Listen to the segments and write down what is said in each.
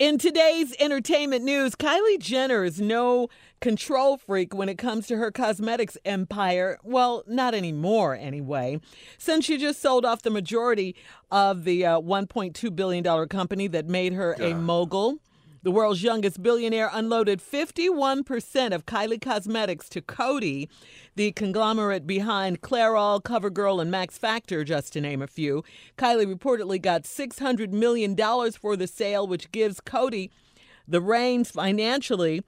In today's entertainment news, Kylie Jenner is no control freak when it comes to her cosmetics empire. Well, not anymore, anyway. Since she just sold off the majority of the uh, $1.2 billion company that made her a mogul. The world's youngest billionaire unloaded 51% of Kylie Cosmetics to Coty, the conglomerate behind Clairol, CoverGirl, and Max Factor, just to name a few. Kylie reportedly got $600 million for the sale, which gives Coty the reins financially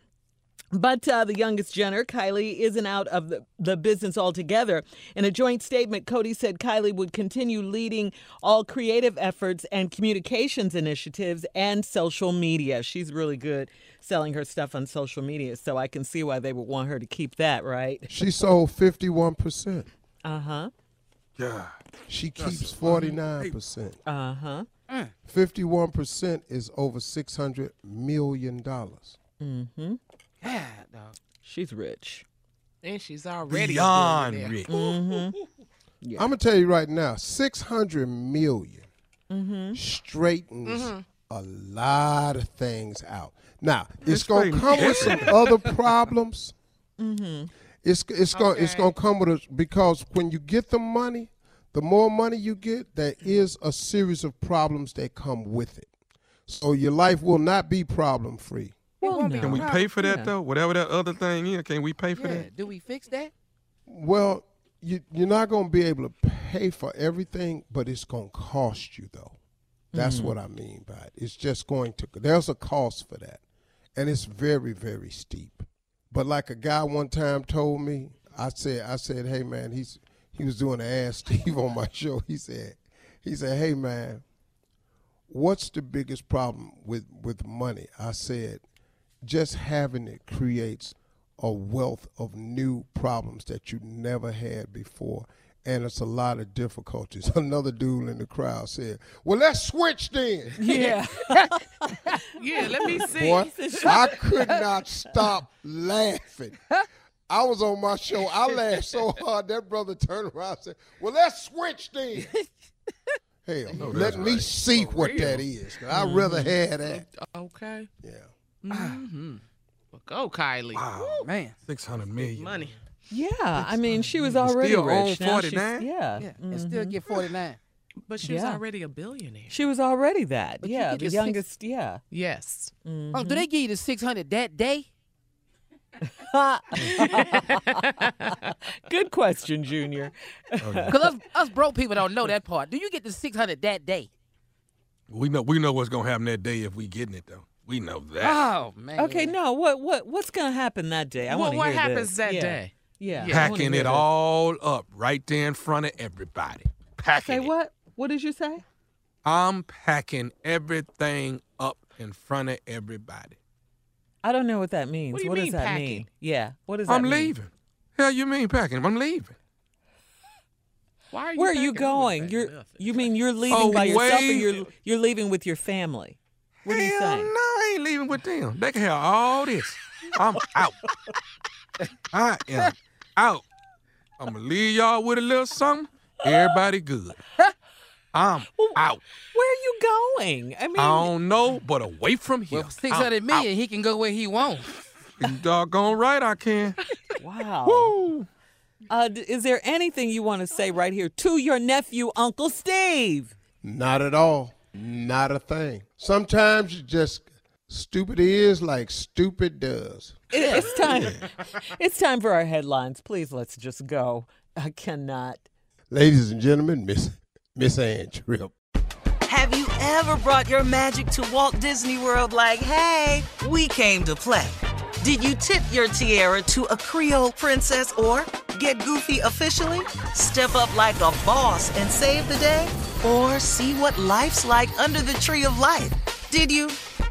but uh, the youngest Jenner, Kylie, isn't out of the, the business altogether. In a joint statement, Coty said Kylie would continue leading all creative efforts and communications initiatives and social media. She's really good selling her stuff on social media, so I can see why they would want her to keep that, right? She sold 51%. Uh huh. Yeah. She keeps 49%. Uh huh. 51% is over $600 million. Mm hmm. Yeah, dog. She's rich. And she's already Beyond rich. Mm-hmm. Yeah. I'm going to tell you right now 600 million Mm-hmm. straightens Mhm. a lot of things out. Now, it's It's going to straighten come with some other problems. Mm-hmm. It's it's going it's Okay. going to come with a because when you get the money, the more money you get, there is a series of problems that come with it. So your life will not be problem free. Well, be Can we pay for that Yeah. though? Whatever that other thing is, can we pay for Yeah. that? Do we fix that? Well, you you're not going to be able to pay for everything, but it's going to cost you though. That's mm. what I mean by it. It's just going to there's a cost for that. And it's very very steep. But like a guy one time told me, I said I said, "Hey man, he's he was doing an ass Steve on my show. He said he said, "Hey man, what's the biggest problem with with money?" I said, just having it creates a wealth of new problems that you never had before. And it's a lot of difficulties. Another dude in the crowd said, Well, let's switch then. Yeah. Yeah, let me see. Boy, I could not stop laughing. I was on my show. I laughed so hard that brother turned around and said, Well, let's switch then. Hell, no, let me see what that is. I'd rather mm-hmm. have that. Okay. Yeah. Mm-hmm. Well, go, Kylie. Wow, man, six hundred million. Money. Yeah, I mean, she was already still rich. own Now she's- 49? Yeah, Yeah, and still get 49. But she was Yeah. already a billionaire. she was already that. But you yeah, get the your six- youngest. Yeah. Yes. Oh, do they give you the 600 that day? Good question, Junior. Because us, us broke people don't know that part. Do you get the 600 that day? We know we know what's gonna happen that day if we getting it though. We know that. Oh, man. Okay, no. What what what's gonna happen that day? I Well, want to what hear happens this. that Yeah. day? Yeah, I wanna Packing hear it this. all up right there in front of everybody. Packing Say it. what? What did you say? I'm packing everything up in front of everybody. I don't know what that means. What do you does mean, that packing? mean? Yeah. What does that mean? I'm leaving. Hell, you mean packing? I'm leaving. Why are you Where are you packing? I wouldn't going? You're nothing. you mean you're oh, leaving by yourself or you're you're leaving with your family? What are you Hell saying? no, I ain't leaving with them. They can have all this. I'm out. I am out. I'm gonna leave y'all with a little something. Everybody good. I'm out. Where are you going? I mean, I don't know, but away from here. Well, 600 I'm million, he can go where he wants. out. You doggone right I can. wow. Woo. Uh, is there anything you want to say right here to your nephew, Uncle Steve? Not at all. Not a thing. Sometimes you just stupid is like stupid does. It- it's time. it's time for our headlines. Please, let's just go. I cannot. Ladies and gentlemen, Miss Miss Ann Tripp. Have you ever brought your magic to Walt Disney World like, hey, we came to play? Did you tip your tiara to a Creole princess or get goofy officially? Step up like a boss and save the day? Or see what life's like under the tree of life? Did you?